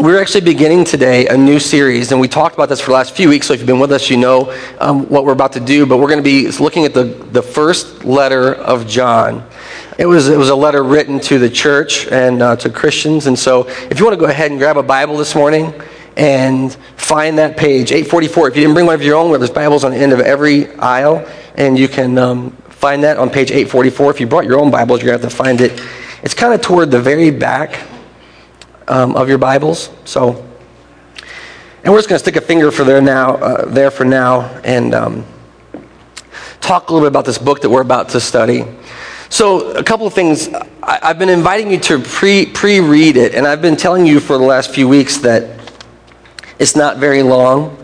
we're actually beginning today a new series, and we talked about this for the last few weeks. So if you've been with us, you know um, what we're about to do. But we're going to be looking at the, the first letter of John. It was, it was a letter written to the church and uh, to Christians. And so if you want to go ahead and grab a Bible this morning and find that page, 844. If you didn't bring one of your own, there's Bibles on the end of every aisle, and you can um, find that on page 844. If you brought your own Bibles, you're going to have to find it. It's kind of toward the very back um, of your Bibles. So, and we're just going to stick a finger for there now, uh, there for now, and um, talk a little bit about this book that we're about to study. So, a couple of things. I, have been inviting you to pre pre read it, and I've been telling you for the last few weeks that it's not very long.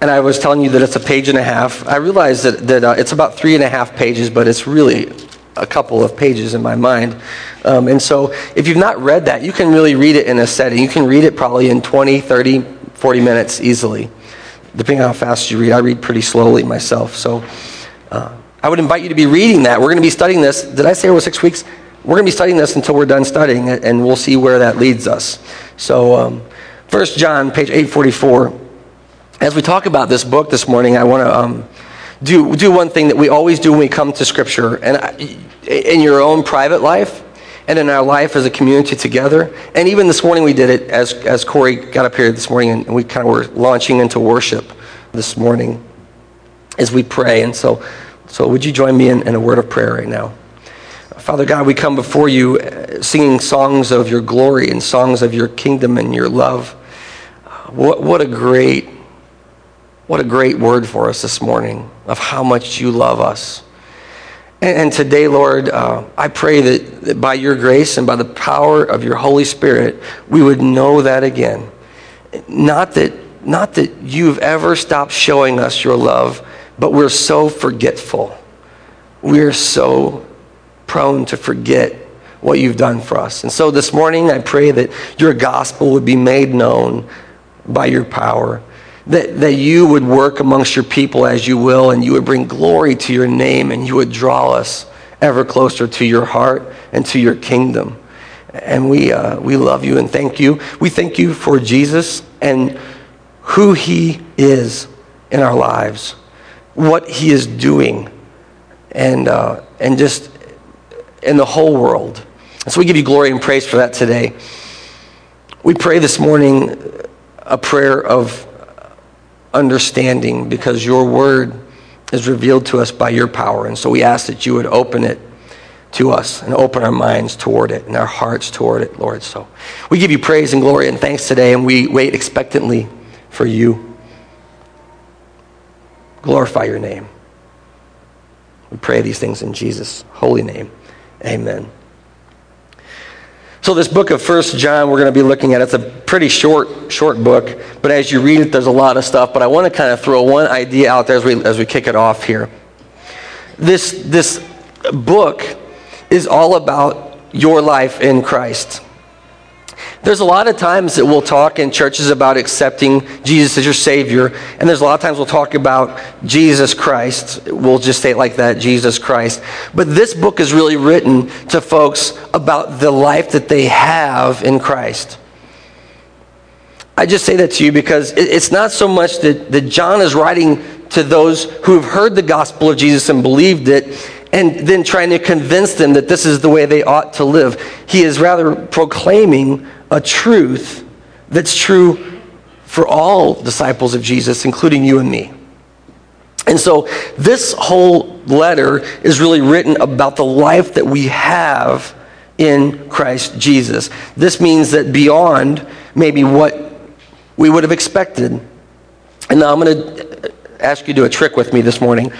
And I was telling you that it's a page and a half. I realize that, that uh, it's about three and a half pages, but it's really a couple of pages in my mind. Um, and so if you've not read that, you can really read it in a setting. You can read it probably in 20, 30, 40 minutes easily, depending on how fast you read. I read pretty slowly myself. So uh, I would invite you to be reading that. We're going to be studying this. Did I say it was six weeks? We're going to be studying this until we're done studying it, and we'll see where that leads us. So, um, 1 John, page 844. As we talk about this book this morning, I want to um, do, do one thing that we always do when we come to Scripture. And in your own private life and in our life as a community together. And even this morning we did it as, as Corey got up here this morning and we kind of were launching into worship this morning as we pray. And so, so would you join me in, in a word of prayer right now? Father God, we come before you uh, singing songs of your glory and songs of your kingdom and your love. What, what a great, what a great word for us this morning of how much you love us. And, today, Lord, uh, I pray that, that by your grace and by the power of your Holy Spirit, we would know that again. Not that, not that you've ever stopped showing us your love, but we're so forgetful. We're so prone to forget what you've done for us. And so this morning, I pray that your gospel would be made known by your power that, that you would work amongst your people as you will, and you would bring glory to your name, and you would draw us ever closer to your heart and to your kingdom. And we, uh, we love you and thank you. We thank you for Jesus and who he is in our lives, what he is doing, and, uh, and just in the whole world. And so we give you glory and praise for that today. We pray this morning a prayer of understanding because your word is revealed to us by your power. And so we ask that you would open it to us and open our minds toward it and our hearts toward it, Lord. So we give you praise and glory and thanks today, and we wait expectantly for you. Glorify your name. We pray these things in Jesus' holy name. Amen. So this book of First John we're going to be looking at, it's a pretty short, short book, but as you read it, there's a lot of stuff. But I want to kind of throw one idea out there as we, as we kick it off here. This, this book is all about your life in Christ. There's a lot of times that we'll talk in churches about accepting Jesus as your Savior, and there's a lot of times we'll talk about Jesus Christ. We'll just say it like that Jesus Christ. But this book is really written to folks about the life that they have in Christ. I just say that to you because it's not so much that, that John is writing to those who have heard the gospel of Jesus and believed it and then trying to convince them that this is the way they ought to live. He is rather proclaiming a truth that's true for all disciples of Jesus, including you and me. And so this whole letter is really written about the life that we have in Christ Jesus. This means that beyond maybe what we would have expected. And now I'm going to ask you to do a trick with me this morning.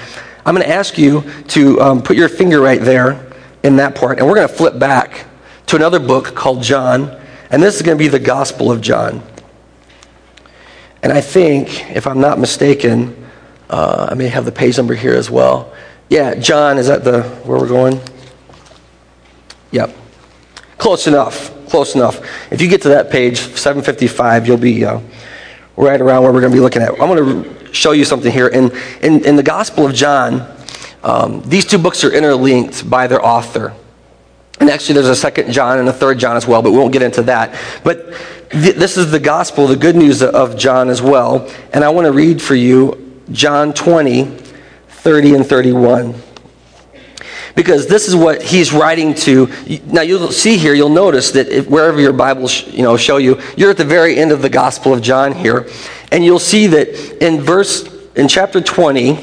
I'm going to ask you to um, put your finger right there in that part, and we're going to flip back to another book called John and this is going to be the Gospel of John. And I think, if I'm not mistaken, uh, I may have the page number here as well. Yeah, John, is that the where we're going? Yep. Close enough. Close enough. If you get to that page, 755, you'll be uh, right around where we're going to be looking at. I'm going to show you something here. In, in, in the Gospel of John, um, these two books are interlinked by their author. And actually, there's a second John and a third John as well, but we won't get into that. But th- this is the gospel, the good news of John as well. And I want to read for you John 20, 30 and 31 because this is what he's writing to. Now you'll see here, you'll notice that if, wherever your Bibles you know show you, you're at the very end of the Gospel of John here, and you'll see that in verse in chapter 20,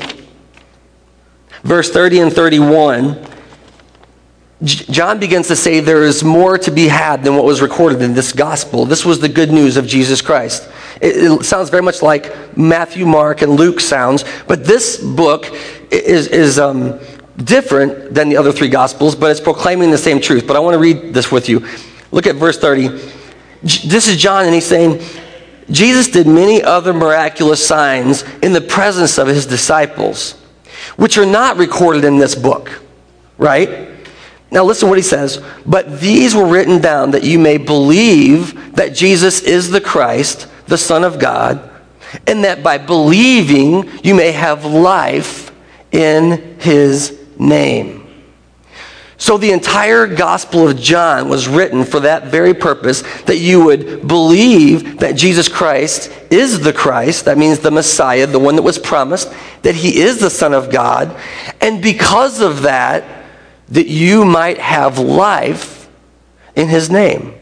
verse 30 and 31. John begins to say there is more to be had than what was recorded in this gospel. This was the good news of Jesus Christ. It, it, sounds very much like Matthew, Mark, and Luke sounds, but this book is, is um, different than the other three gospels, but it's proclaiming the same truth. But I want to read this with you. Look at verse 30. This is John, and he's saying, Jesus did many other miraculous signs in the presence of his disciples, which are not recorded in this book, right? Now, listen what he says. But these were written down that you may believe that Jesus is the Christ, the Son of God, and that by believing you may have life in his name. So the entire Gospel of John was written for that very purpose that you would believe that Jesus Christ is the Christ, that means the Messiah, the one that was promised, that he is the Son of God, and because of that, that you might have life in his name.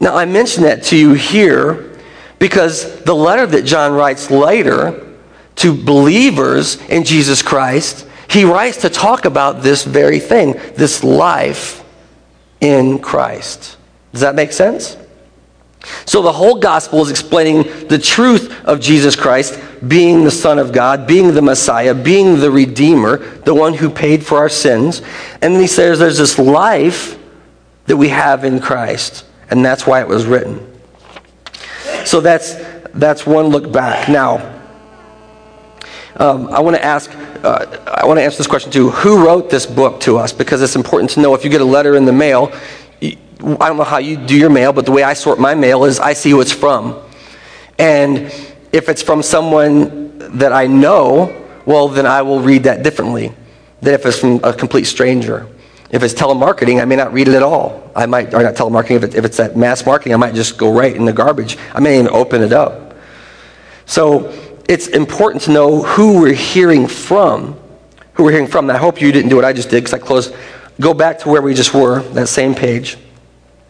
Now, I mention that to you here because the letter that John writes later to believers in Jesus Christ he writes to talk about this very thing, this life in Christ. Does that make sense? So the whole gospel is explaining the truth of Jesus Christ being the Son of God, being the Messiah, being the Redeemer, the one who paid for our sins. And then he says there's this life that we have in Christ, and that's why it was written. So that's, that's one look back. Now, um, I want to ask, uh, I want to answer this question too. Who wrote this book to us? Because it's important to know if you get a letter in the mail, I don't know how you do your mail, but the way I sort my mail is I see who it's from. And if it's from someone that I know, well, then I will read that differently than if it's from a complete stranger. If it's telemarketing, I may not read it at all. I might, or not telemarketing, if, it, if it's that mass marketing, I might just go right in the garbage. I may even open it up. So it's important to know who we're hearing from. Who we're hearing from. And I hope you didn't do what I just did because I closed. Go back to where we just were, that same page.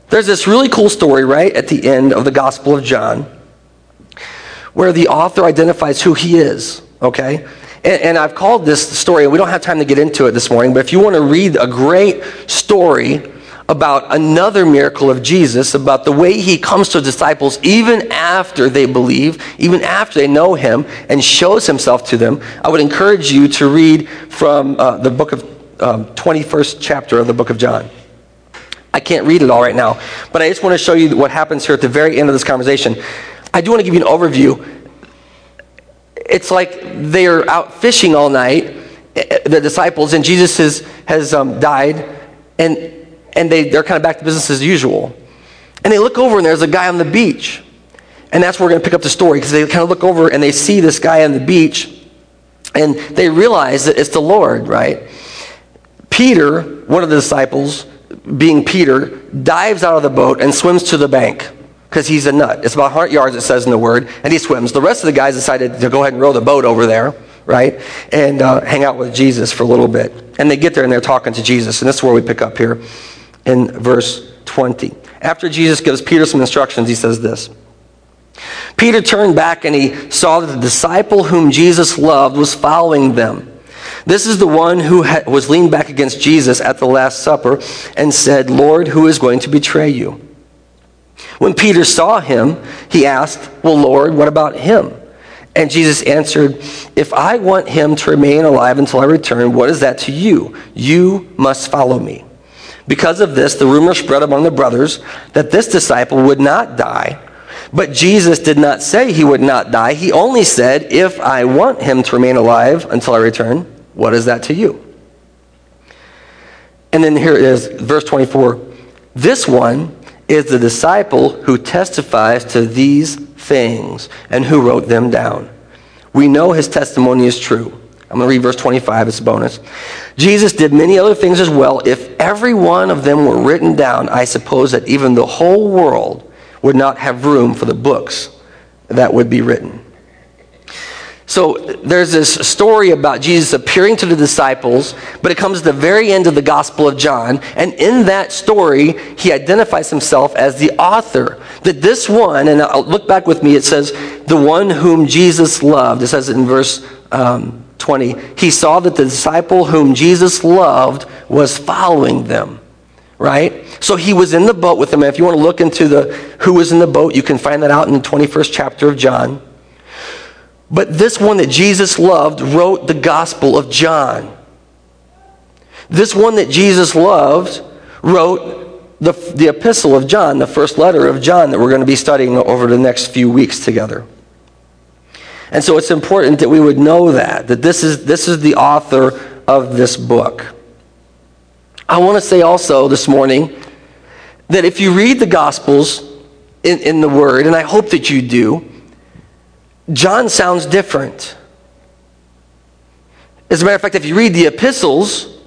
There's this really cool story right at the end of the Gospel of John where the author identifies who he is, okay? And, and I've called this story, and we don't have time to get into it this morning, but if you want to read a great story about another miracle of Jesus, about the way he comes to disciples even after they believe, even after they know him, and shows himself to them, I would encourage you to read from uh, the book of um, 21st chapter of the book of John. I can't read it all right now, but I just want to show you what happens here at the very end of this conversation. I do want to give you an overview. It's like they're out fishing all night, eh, eh, the disciples, and Jesus has, has um, died, and and they, they're kind of back to business as usual. And they look over and there's a guy on the beach. And that's where we're going to pick up the story because they kind of look over and they see this guy on the beach and they realize that it's the Lord, right? Peter, one of the disciples, being Peter, dives out of the boat and swims to the bank because he's a nut. It's about 100 yards, it says in the word, and he swims. The rest of the guys decided to go ahead and row the boat over there, right? And uh, hang out with Jesus for a little bit. And they get there and they're talking to Jesus. And this is where we pick up here in verse 20. After Jesus gives Peter some instructions, he says this Peter turned back and he saw that the disciple whom Jesus loved was following them. This is the one who was leaned back against Jesus at the Last Supper and said, Lord, who is going to betray you? When Peter saw him, he asked, Well, Lord, what about him? And Jesus answered, If I want him to remain alive until I return, what is that to you? You must follow me. Because of this, the rumor spread among the brothers that this disciple would not die. But Jesus did not say he would not die. He only said, If I want him to remain alive until I return, what is that to you? And then here it is, verse 24. This one is the disciple who testifies to these things and who wrote them down. We know his testimony is true. I'm going to read verse 25, it's a bonus. Jesus did many other things as well. If every one of them were written down, I suppose that even the whole world would not have room for the books that would be written. So there's this story about Jesus appearing to the disciples, but it comes to the very end of the Gospel of John. And in that story, he identifies himself as the author. That this one, and I'll look back with me, it says, the one whom Jesus loved. It says it in verse um, 20. He saw that the disciple whom Jesus loved was following them. Right? So he was in the boat with them. If you want to look into the who was in the boat, you can find that out in the 21st chapter of John. But this one that Jesus loved wrote the Gospel of John. This one that Jesus loved wrote the, the Epistle of John, the first letter of John that we're going to be studying over the next few weeks together. And so it's important that we would know that, that this is, this is the author of this book. I want to say also this morning that if you read the Gospels in, in the Word, and I hope that you do, John sounds different. As a matter of fact, if you read the epistles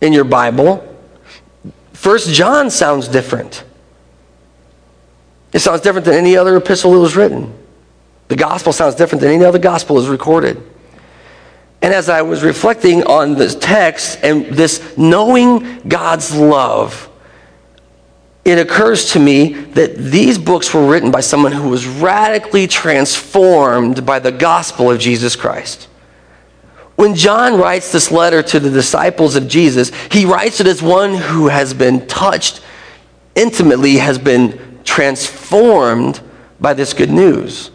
in your Bible, First John sounds different. It sounds different than any other epistle that was written. The gospel sounds different than any other gospel is recorded. And as I was reflecting on this text and this knowing God's love, it occurs to me that these books were written by someone who was radically transformed by the gospel of Jesus Christ. When John writes this letter to the disciples of Jesus, he writes it as one who has been touched intimately, has been transformed by this good news.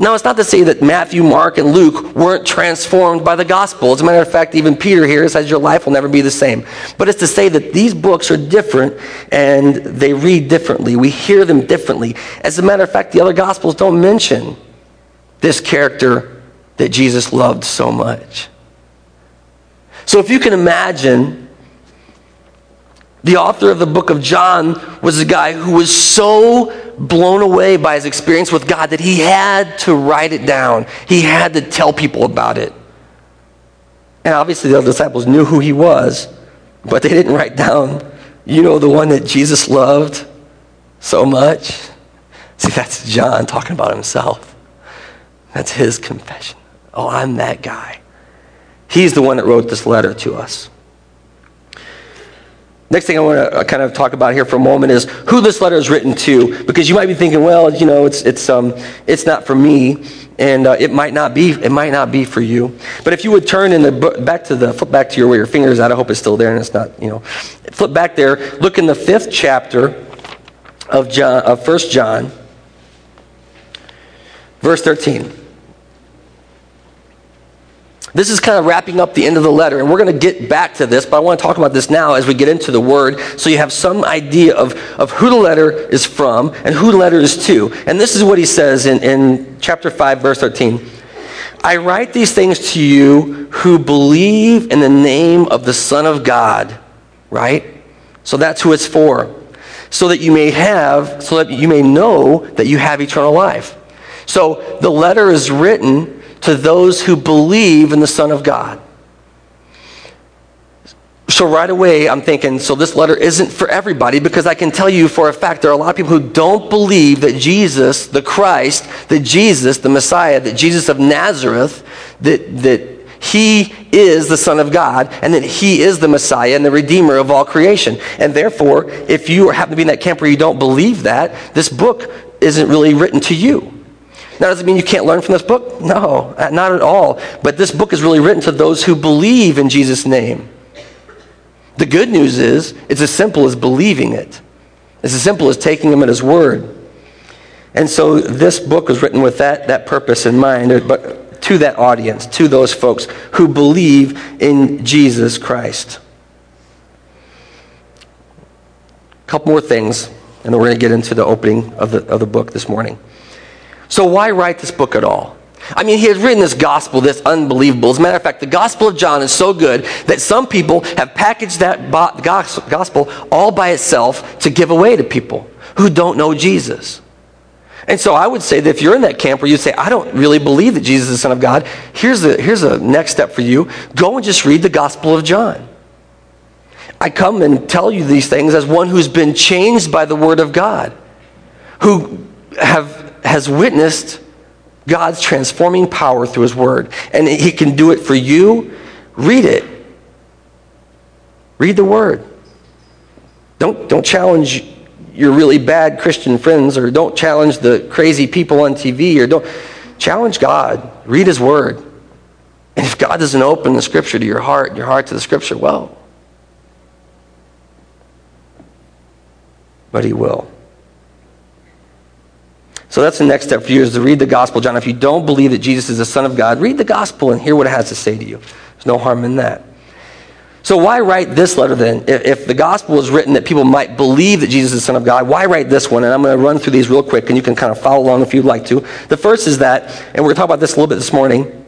Now, it's not to say that Matthew, Mark, and Luke weren't transformed by the gospel. As a matter of fact, even Peter here says your life will never be the same. But it's to say that these books are different and they read differently. We hear them differently. As a matter of fact, the other gospels don't mention this character that Jesus loved so much. So if you can imagine the author of the book of John was a guy who was so blown away by his experience with God that he had to write it down. He had to tell people about it. And obviously, the other disciples knew who he was, but they didn't write down, you know, the one that Jesus loved so much. See, that's John talking about himself. That's his confession. Oh, I'm that guy. He's the one that wrote this letter to us. Next thing I want to uh, kind of talk about here for a moment is who this letter is written to, because you might be thinking, well, you know, it's it's um it's not for me, and uh, it might not be it might not be for you. But if you would turn in the book back to the flip back to your where your fingers at, I hope it's still there and it's not, you know, flip back there. Look in the fifth chapter of John of First John, verse thirteen. This is kind of wrapping up the end of the letter, and we're going to get back to this, but I want to talk about this now as we get into the word so you have some idea of, of who the letter is from and who the letter is to. And this is what he says in, in chapter 5, verse 13. I write these things to you who believe in the name of the Son of God, right? So that's who it's for. So that you may have, so that you may know that you have eternal life. So the letter is written to those who believe in the Son of God. So right away, I'm thinking, so this letter isn't for everybody because I can tell you for a fact there are a lot of people who don't believe that Jesus, the Christ, that Jesus, the Messiah, that Jesus of Nazareth, that, that he is the Son of God and that he is the Messiah and the Redeemer of all creation. And therefore, if you happen to be in that camp where you don't believe that, this book isn't really written to you. Now, does it mean you can't learn from this book? No, uh, not at all. But this book is really written to those who believe in Jesus' name. The good news is, it's as simple as believing it. It's as simple as taking him at his word. And so this book was written with that, that purpose in mind, but to that audience, to those folks who believe in Jesus Christ. A couple more things, and then we're going to get into the opening of the, of the book this morning. So why write this book at all? I mean, he has written this gospel that's unbelievable. As a matter of fact, the Gospel of John is so good that some people have packaged that gospel all by itself to give away to people who don't know Jesus. And so I would say that if you're in that camp where you say, I don't really believe that Jesus is the Son of God, here's a, here's a next step for you. Go and just read the Gospel of John. I come and tell you these things as one who's been changed by the Word of God who have, has witnessed God's transforming power through His Word. And He can do it for you. Read it. Read the Word. Don't, don't challenge your really bad Christian friends or don't challenge the crazy people on TV or don't challenge God. Read His Word. And if God doesn't open the Scripture to your heart, your heart to the Scripture, well, but He will. So that's the next step for you is to read the gospel, John. If you don't believe that Jesus is the Son of God, read the gospel and hear what it has to say to you. There's no harm in that. So why write this letter then? If the gospel is written that people might believe that Jesus is the Son of God, why write this one? And I'm going to run through these real quick and you can kind of follow along if you'd like to. The first is that, and we're going to talk about this a little bit this morning,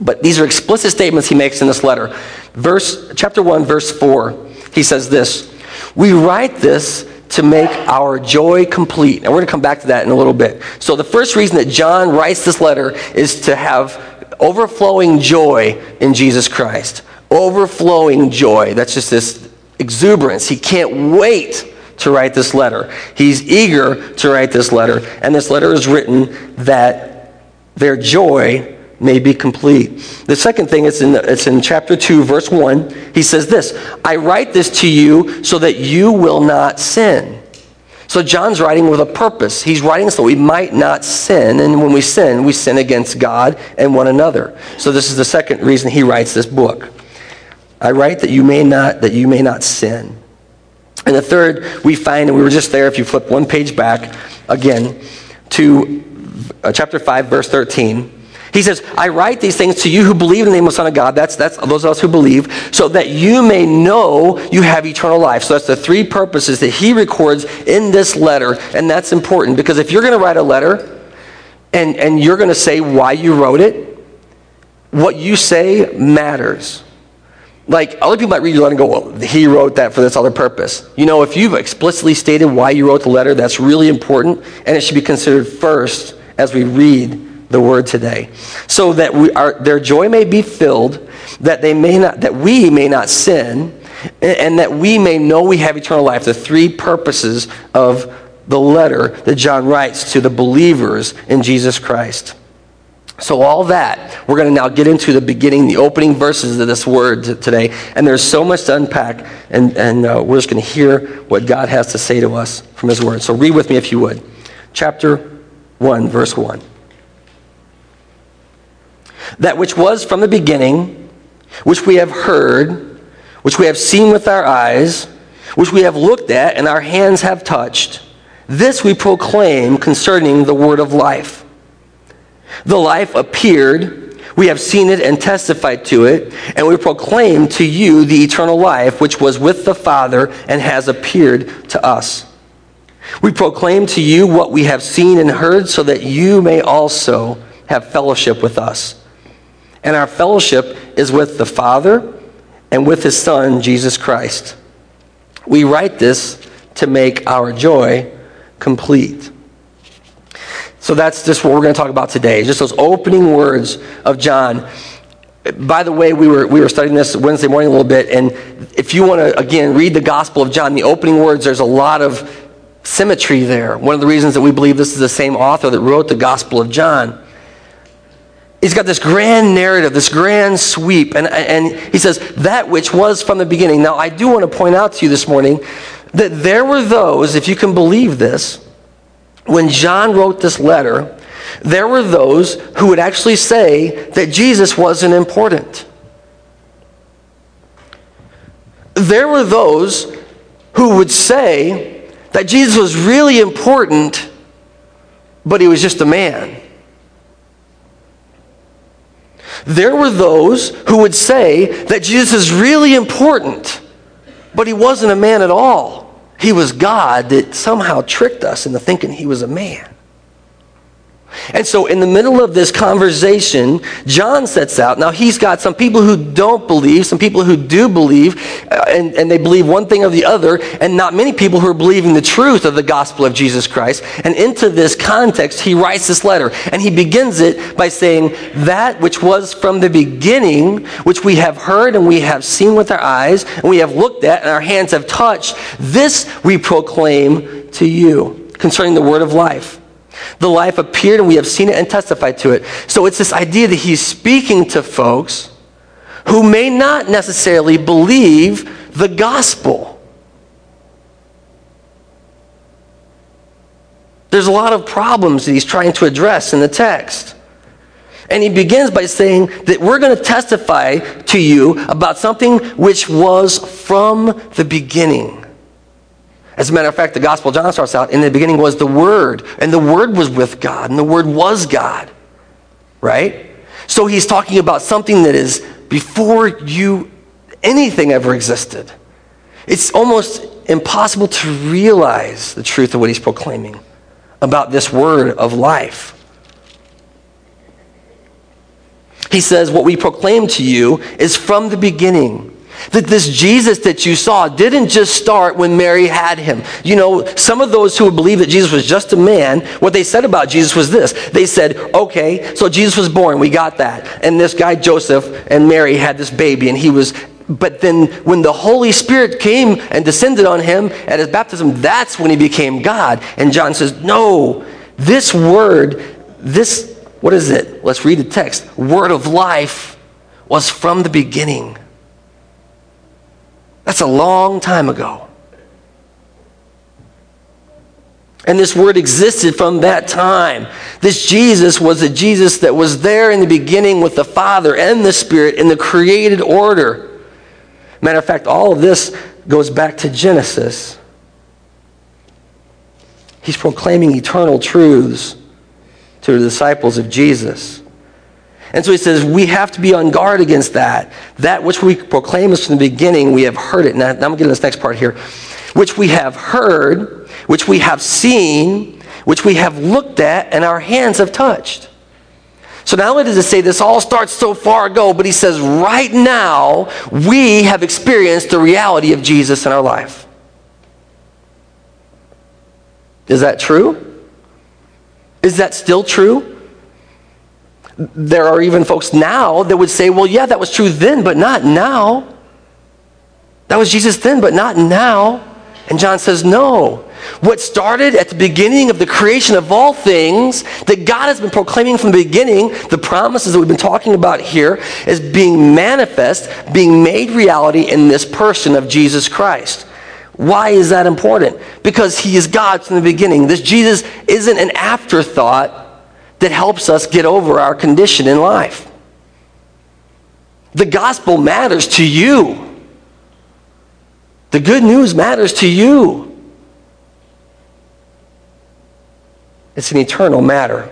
but these are explicit statements he makes in this letter. Verse, chapter 1, verse 4, he says this, We write this to make our joy complete. And we're going to come back to that in a little bit. So, the first reason that John writes this letter is to have overflowing joy in Jesus Christ. Overflowing joy. That's just this exuberance. He can't wait to write this letter. He's eager to write this letter. And this letter is written that their joy may be complete. The second thing is in, it's in chapter 2, verse 1. He says this I write this to you so that you will not sin. So John's writing with a purpose. He's writing so we might not sin. And when we sin, we sin against God and one another. So this is the second reason he writes this book. I write that you may not, that you may not sin. And the third we find, and we were just there, if you flip one page back again to uh, chapter 5, verse 13. He says, I write these things to you who believe in the name of the Son of God. That's, that's those of us who believe, so that you may know you have eternal life. So that's the three purposes that he records in this letter. And that's important because if you're going to write a letter and, and you're going to say why you wrote it, what you say matters. Like, other people might read your letter and go, well, he wrote that for this other purpose. You know, if you've explicitly stated why you wrote the letter, that's really important, and it should be considered first as we read the word today, so that we are, their joy may be filled, that they may not, that we may not sin, and that we may know we have eternal life. The three purposes of the letter that John writes to the believers in Jesus Christ. So, all that, we're going to now get into the beginning, the opening verses of this word today. And there's so much to unpack, and, and uh, we're just going to hear what God has to say to us from His word. So, read with me if you would. Chapter 1, verse 1 that which was from the beginning, which we have heard, which we have seen with our eyes, which we have looked at and our hands have touched, this we proclaim concerning the word of life. The life appeared, we have seen it and testified to it, and we proclaim to you the eternal life which was with the Father and has appeared to us. We proclaim to you what we have seen and heard so that you may also have fellowship with us. And our fellowship is with the Father and with His Son, Jesus Christ. We write this to make our joy complete. So that's just what we're going to talk about today, just those opening words of John. By the way, we were, we were studying this Wednesday morning a little bit, and if you want to, again, read the Gospel of John, the opening words, there's a lot of symmetry there. One of the reasons that we believe this is the same author that wrote the Gospel of John he's got this grand narrative, this grand sweep, and, and he says, that which was from the beginning. Now, I do want to point out to you this morning that there were those, if you can believe this, when John wrote this letter, there were those who would actually say that Jesus wasn't important. There were those who would say that Jesus was really important, but he was just a man. There were those who would say that Jesus is really important, but he wasn't a man at all. He was God that somehow tricked us into thinking he was a man. And so, in the middle of this conversation, John sets out. Now, he's got some people who don't believe, some people who do believe, uh, and, and they believe one thing or the other, and not many people who are believing the truth of the gospel of Jesus Christ. And into this context, he writes this letter. And he begins it by saying, That which was from the beginning, which we have heard and we have seen with our eyes, and we have looked at, and our hands have touched, this we proclaim to you concerning the word of life. The life appeared and we have seen it and testified to it. So it's this idea that he's speaking to folks who may not necessarily believe the gospel. There's a lot of problems that he's trying to address in the text. And he begins by saying that we're going to testify to you about something which was from the beginning. As a matter of fact, the Gospel of John starts out, in the beginning was the Word, and the Word was with God, and the Word was God. Right? So he's talking about something that is before you anything ever existed. It's almost impossible to realize the truth of what he's proclaiming about this word of life. He says, What we proclaim to you is from the beginning. That this Jesus that you saw didn't just start when Mary had him. You know, some of those who believe that Jesus was just a man, what they said about Jesus was this. They said, okay, so Jesus was born, we got that. And this guy Joseph and Mary had this baby, and he was but then when the Holy Spirit came and descended on him at his baptism, that's when he became God. And John says, No, this word, this what is it? Let's read the text. Word of life was from the beginning. That's a long time ago. And this word existed from that time. This Jesus was a Jesus that was there in the beginning with the Father and the Spirit in the created order. Matter of fact, all of this goes back to Genesis. He's proclaiming eternal truths to the disciples of Jesus. And so he says, we have to be on guard against that. That which we proclaim is from the beginning, we have heard it. Now, I'm getting to this next part here. Which we have heard, which we have seen, which we have looked at, and our hands have touched. So not only does it say this all starts so far ago, but he says right now we have experienced the reality of Jesus in our life. Is that true? Is that still true? There are even folks now that would say, well, yeah, that was true then, but not now. That was Jesus then, but not now. And John says, no. What started at the beginning of the creation of all things, that God has been proclaiming from the beginning, the promises that we've been talking about here, is being manifest, being made reality in this person of Jesus Christ. Why is that important? Because he is God from the beginning. This Jesus isn't an afterthought that helps us get over our condition in life. The gospel matters to you. The good news matters to you. It's an eternal matter.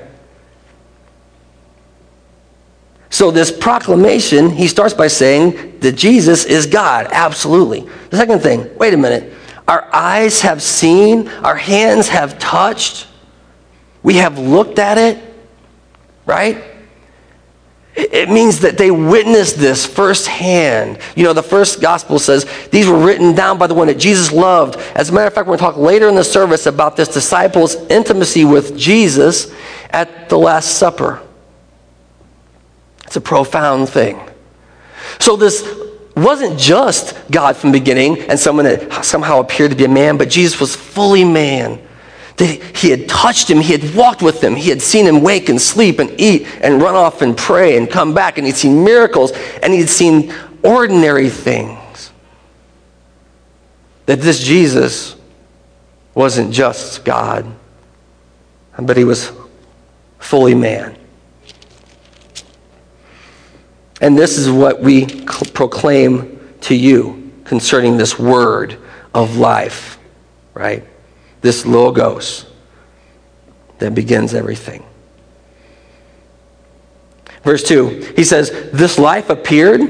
So, this proclamation, he starts by saying that Jesus is God. Absolutely. The second thing, wait a minute. Our eyes have seen, our hands have touched, we have looked at it, right? It means that they witnessed this firsthand. You know, the first gospel says these were written down by the one that Jesus loved. As a matter of fact, we're going to talk later in the service about this disciples' intimacy with Jesus at the Last Supper. It's a profound thing. So this wasn't just God from the beginning and someone that somehow appeared to be a man, but Jesus was fully man. He had touched him, he had walked with him, he had seen him wake and sleep and eat and run off and pray and come back, and he'd seen miracles and he'd seen ordinary things. That this Jesus wasn't just God, but he was fully man. And this is what we proclaim to you concerning this word of life, right? This logos that begins everything. Verse 2, he says, This life appeared,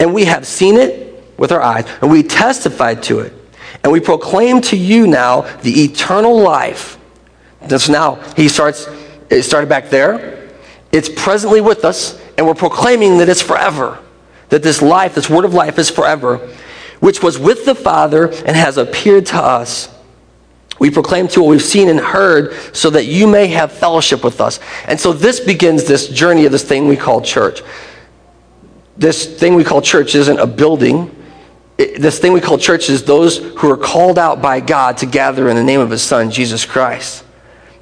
and we have seen it with our eyes, and we testified to it. And we proclaim to you now the eternal life. This now, he starts, it started back there. It's presently with us and we're proclaiming that it's forever, that this life, this word of life is forever, which was with the Father and has appeared to us. We proclaim to what we've seen and heard so that you may have fellowship with us. And so this begins this journey of this thing we call church. This thing we call church isn't a building, it, this thing we call church is those who are called out by God to gather in the name of his son, Jesus Christ.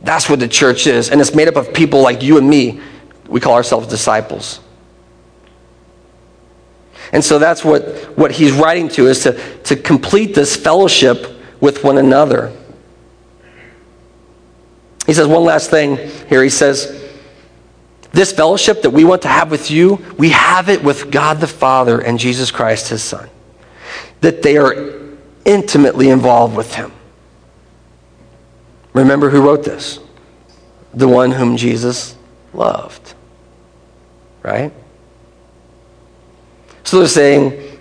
That's what the church is. And it's made up of people like you and me. We call ourselves disciples. And so that's what, what he's writing to is to, to complete this fellowship with one another. He says one last thing here. He says, This fellowship that we want to have with you, we have it with God the Father and Jesus Christ, his Son. That they are intimately involved with him. Remember who wrote this? The one whom Jesus loved. Right? So they're saying,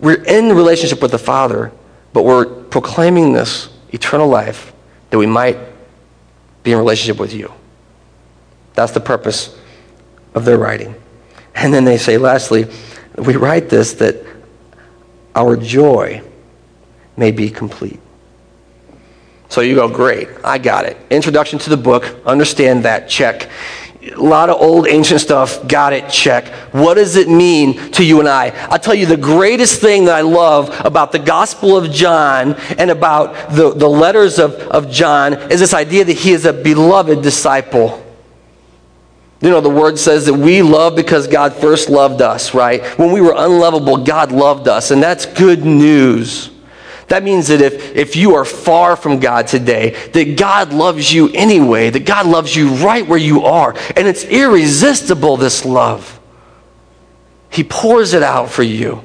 we're in relationship with the Father, but we're proclaiming this eternal life that we might be in relationship with you. That's the purpose of their writing. And then they say, lastly, we write this that our joy may be complete. So you go, great, I got it. Introduction to the book, understand that, check a lot of old ancient stuff, got it, check. What does it mean to you and I? I'll tell you the greatest thing that I love about the Gospel of John and about the, the letters of, of John is this idea that he is a beloved disciple. You know, the word says that we love because God first loved us, right? When we were unlovable, God loved us, and that's good news. That means that if, if you are far from God today, that God loves you anyway, that God loves you right where you are. And it's irresistible, this love. He pours it out for you.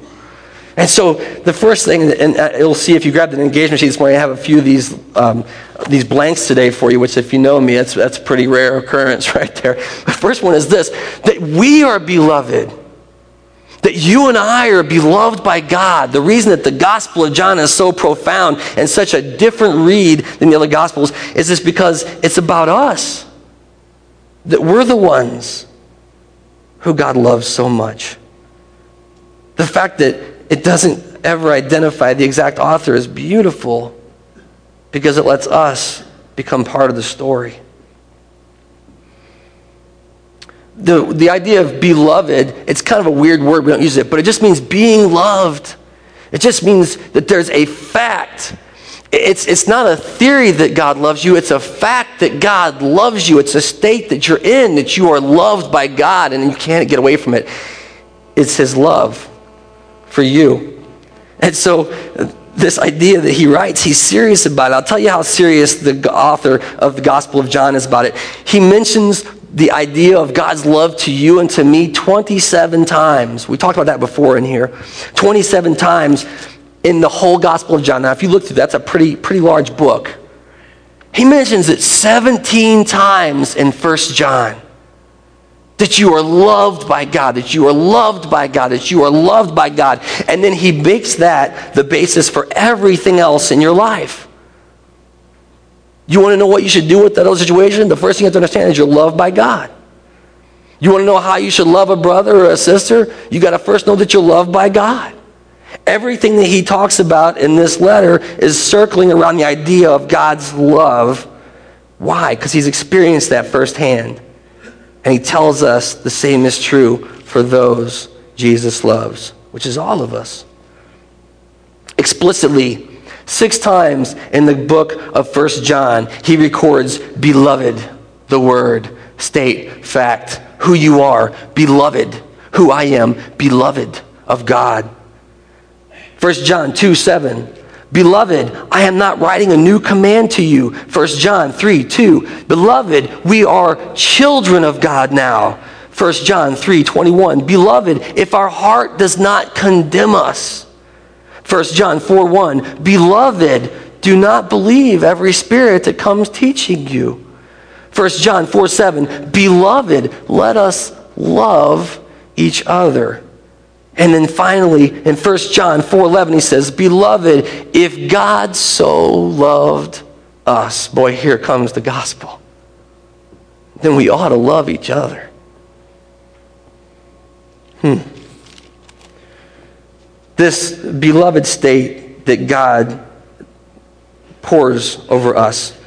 And so the first thing, and uh, you'll see if you grab the engagement sheet this morning, I have a few of these, um, these blanks today for you, which if you know me, that's, that's a pretty rare occurrence right there. The first one is this, that we are beloved that you and I are beloved by God. The reason that the Gospel of John is so profound and such a different read than the other Gospels is this because it's about us. That we're the ones who God loves so much. The fact that it doesn't ever identify the exact author is beautiful because it lets us become part of the story the, the idea of beloved, it's kind of a weird word, we don't use it, but it just means being loved. It just means that there's a fact. It's, it's not a theory that God loves you, it's a fact that God loves you. It's a state that you're in, that you are loved by God and you can't get away from it. It's His love for you. And so, uh, this idea that he writes, he's serious about it. I'll tell you how serious the author of the Gospel of John is about it. He mentions the idea of God's love to you and to me 27 times. We talked about that before in here. 27 times in the whole Gospel of John. Now, if you look through that's a pretty, pretty large book. He mentions it 17 times in 1 John. That you are loved by God, that you are loved by God, that you are loved by God. And then he makes that the basis for everything else in your life. You want to know what you should do with that other situation? The first thing you have to understand is you're loved by God. You want to know how you should love a brother or a sister? You got to first know that you're loved by God. Everything that he talks about in this letter is circling around the idea of God's love. Why? Because he's experienced that firsthand. And he tells us the same is true for those Jesus loves, which is all of us. Explicitly, Six times in the book of First John, he records, Beloved, the word, state, fact, who you are, beloved, who I am, beloved of God. First John 2 7. Beloved, I am not writing a new command to you. 1 John 3 2. Beloved, we are children of God now. 1 John 3 21. Beloved, if our heart does not condemn us, 1 John 4 1, Beloved, do not believe every spirit that comes teaching you. 1 John 4 7, Beloved, let us love each other. And then finally, in 1 John 4 11, he says, Beloved, if God so loved us, boy, here comes the gospel, then we ought to love each other. Hmm this beloved state that God pours over us,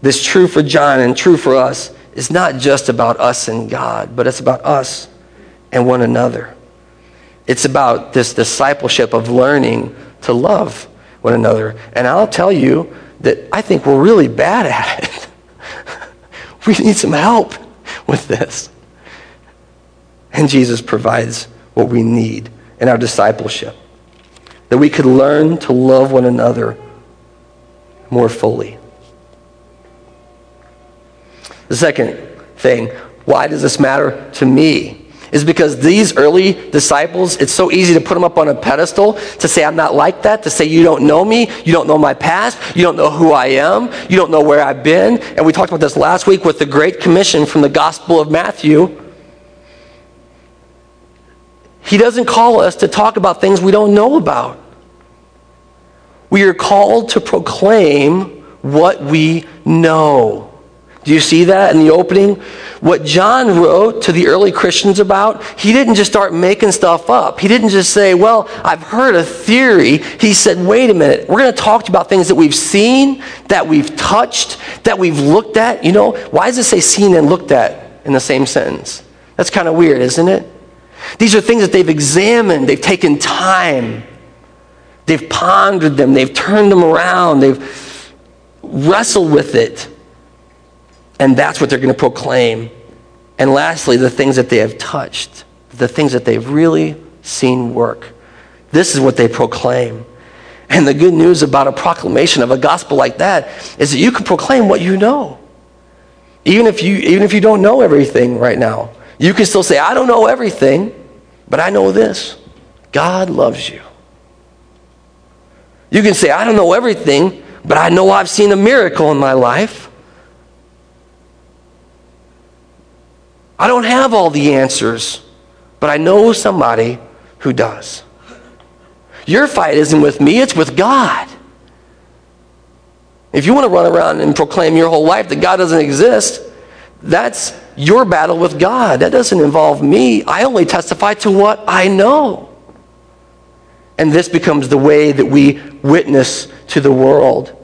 this true for John and true for us, is not just about us and God, but it's about us and one another. It's about this discipleship of learning to love one another. And I'll tell you that I think we're really bad at it. we need some help with this. And Jesus provides what we need in our discipleship. That we could learn to love one another more fully. The second thing, why does this matter to me? Is because these early disciples, it's so easy to put them up on a pedestal, to say, I'm not like that, to say, you don't know me, you don't know my past, you don't know who I am, you don't know where I've been. And we talked about this last week with the Great Commission from the Gospel of Matthew. He doesn't call us to talk about things we don't know about. We are called to proclaim what we know. Do you see that in the opening? What John wrote to the early Christians about, he didn't just start making stuff up. He didn't just say, Well, I've heard a theory. He said, Wait a minute. We're going to talk about things that we've seen, that we've touched, that we've looked at. You know, why does it say seen and looked at in the same sentence? That's kind of weird, isn't it? These are things that they've examined, they've taken time, they've pondered them, they've turned them around, they've wrestled with it. And that's what they're going to proclaim. And lastly, the things that they have touched, the things that they've really seen work. This is what they proclaim. And the good news about a proclamation of a gospel like that is that you can proclaim what you know. Even if you, even if you don't know everything right now, you can still say, I don't know everything, but I know this God loves you. You can say, I don't know everything, but I know I've seen a miracle in my life. I don't have all the answers, but I know somebody who does. Your fight isn't with me, it's with God. If you want to run around and proclaim your whole life that God doesn't exist, that's your battle with God. That doesn't involve me. I only testify to what I know. And this becomes the way that we witness to the world.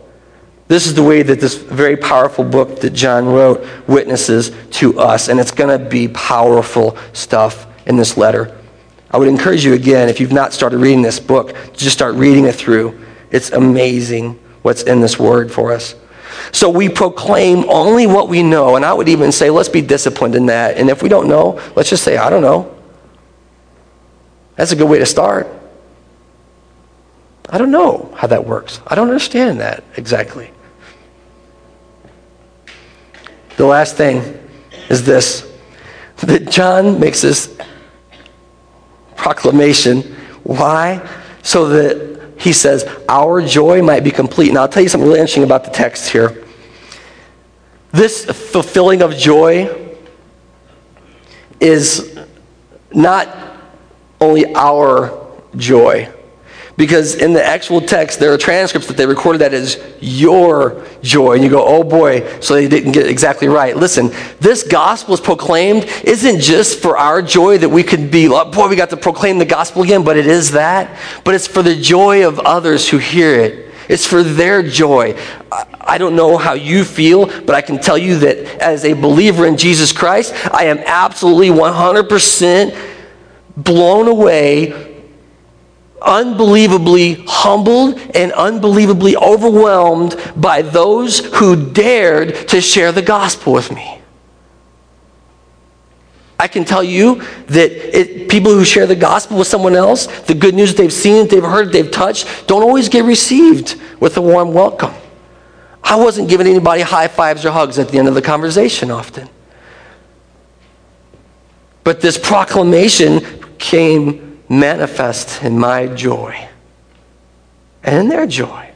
This is the way that this very powerful book that John wrote witnesses to us, and it's going to be powerful stuff in this letter. I would encourage you again, if you've not started reading this book, to just start reading it through. It's amazing what's in this word for us. So we proclaim only what we know, and I would even say, let's be disciplined in that. And if we don't know, let's just say, I don't know. That's a good way to start. I don't know how that works. I don't understand that exactly. The last thing is this that John makes this proclamation. Why? So that he says, Our joy might be complete. Now, I'll tell you something really interesting about the text here. This fulfilling of joy is not only our joy, because in the actual text, there are transcripts that they recorded that as your joy. And you go, oh boy, so they didn't get exactly right. Listen, this gospel is proclaimed isn't just for our joy that we could be, oh boy, we got to proclaim the gospel again, but it is that. But it's for the joy of others who hear it. It's for their joy. I don't know how you feel, but I can tell you that as a believer in Jesus Christ, I am absolutely 100% blown away unbelievably humbled and unbelievably overwhelmed by those who dared to share the gospel with me. I can tell you that it, people who share the gospel with someone else, the good news they've seen, they've heard, they've touched, don't always get received with a warm welcome. I wasn't giving anybody high fives or hugs at the end of the conversation often. But this proclamation came manifest in my joy and in their joy.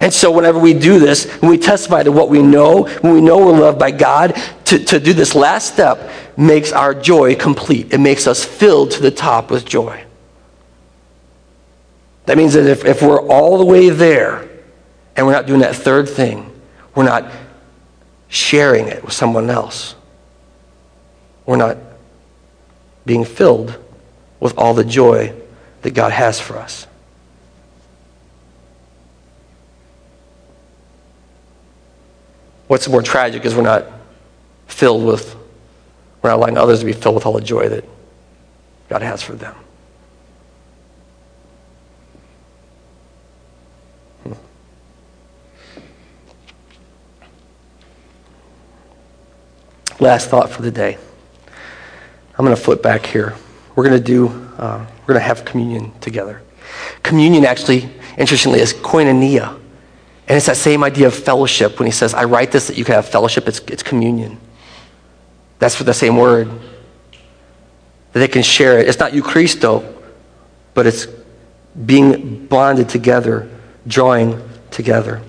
And so, whenever we do this, when we testify to what we know, when we know we're loved by God, to, to do this last step makes our joy complete. It makes us filled to the top with joy. That means that if, if we're all the way there and we're not doing that third thing, we're not sharing it with someone else, we're not being filled with all the joy that God has for us. What's more tragic is we're not filled with, we're not allowing others to be filled with all the joy that God has for them. Hmm. Last thought for the day. I'm going to flip back here. We're going to do, uh, we're going to have communion together. Communion actually, interestingly, is koinonia. And it's that same idea of fellowship. When he says, I write this that you can have fellowship, it's, it's communion. That's for the same word. That they can share it. It's not Eucharisto, but it's being bonded together, drawing together.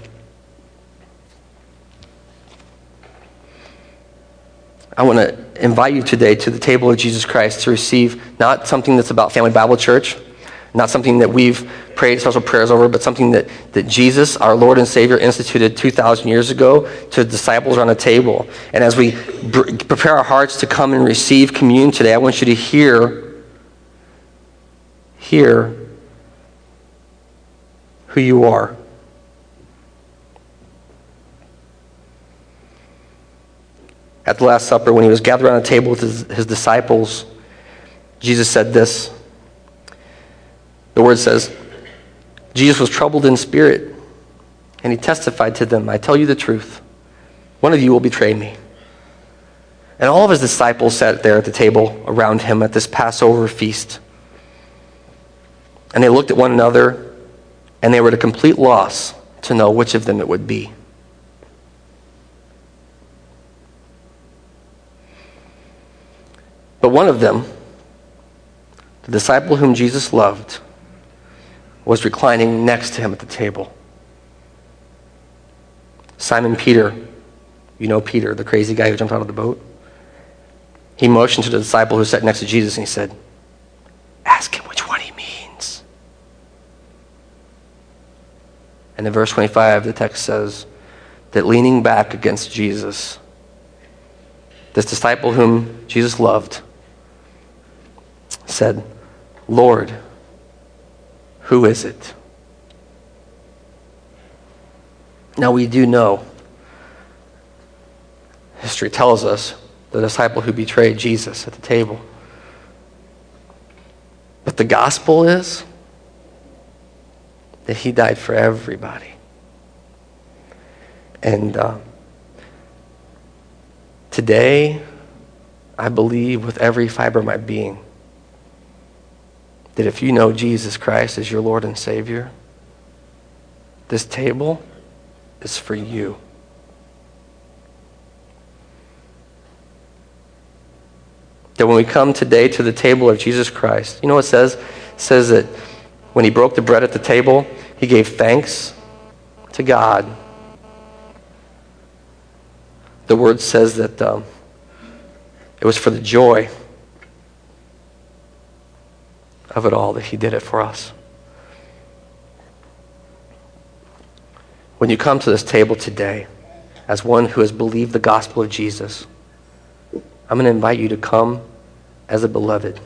I want to invite you today to the table of Jesus Christ to receive not something that's about Family Bible Church, not something that we've prayed special prayers over, but something that, that Jesus, our Lord and Savior, instituted 2,000 years ago to disciples around a table. And as we br- prepare our hearts to come and receive communion today, I want you to hear, hear who you are. At the Last Supper, when he was gathered around a table with his, his disciples, Jesus said this. The word says, Jesus was troubled in spirit, and he testified to them, I tell you the truth. One of you will betray me. And all of his disciples sat there at the table around him at this Passover feast. And they looked at one another, and they were at a complete loss to know which of them it would be. But one of them, the disciple whom Jesus loved, was reclining next to him at the table. Simon Peter, you know Peter, the crazy guy who jumped out of the boat. He motioned to the disciple who sat next to Jesus and he said, Ask him which one he means. And in verse 25, the text says that leaning back against Jesus, this disciple whom Jesus loved, said, Lord, who is it? Now we do know, history tells us, the disciple who betrayed Jesus at the table. But the gospel is that he died for everybody. And uh, today, I believe with every fiber of my being that if you know Jesus Christ as your Lord and Savior, this table is for you. That when we come today to the table of Jesus Christ, you know what it says? It says that when he broke the bread at the table, he gave thanks to God. The word says that um, it was for the joy of it all that He did it for us. When you come to this table today as one who has believed the gospel of Jesus, I'm going to invite you to come as a beloved.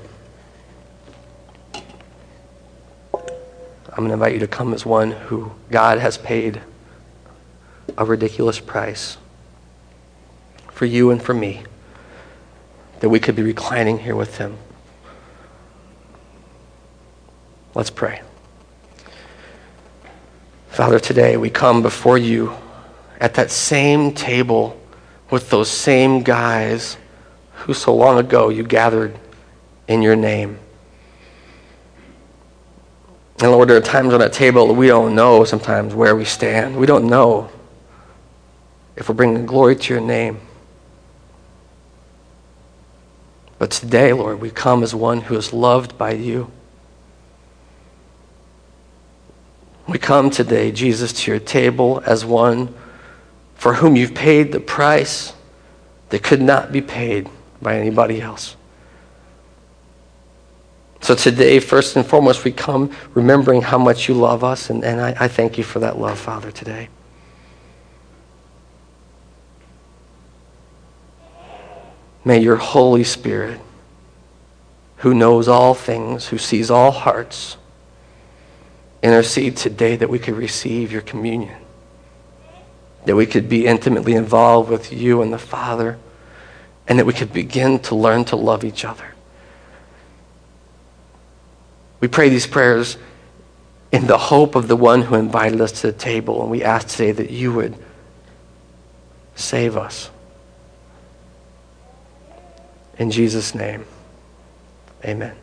I'm going to invite you to come as one who God has paid a ridiculous price for you and for me, that we could be reclining here with Him. Let's pray. Father, today we come before you at that same table with those same guys who so long ago you gathered in your name. And Lord, there are times on that table that we don't know sometimes where we stand. We don't know if we're bringing glory to your name. But today, Lord, we come as one who is loved by you. We come today, Jesus, to your table as one for whom you've paid the price that could not be paid by anybody else. So today, first and foremost, we come remembering how much you love us, and, and I, I thank you for that love, Father, today. May your Holy Spirit, who knows all things, who sees all hearts, intercede today that we could receive your communion, that we could be intimately involved with you and the Father, and that we could begin to learn to love each other. We pray these prayers in the hope of the one who invited us to the table, and we ask today that you would save us. In Jesus' name, amen.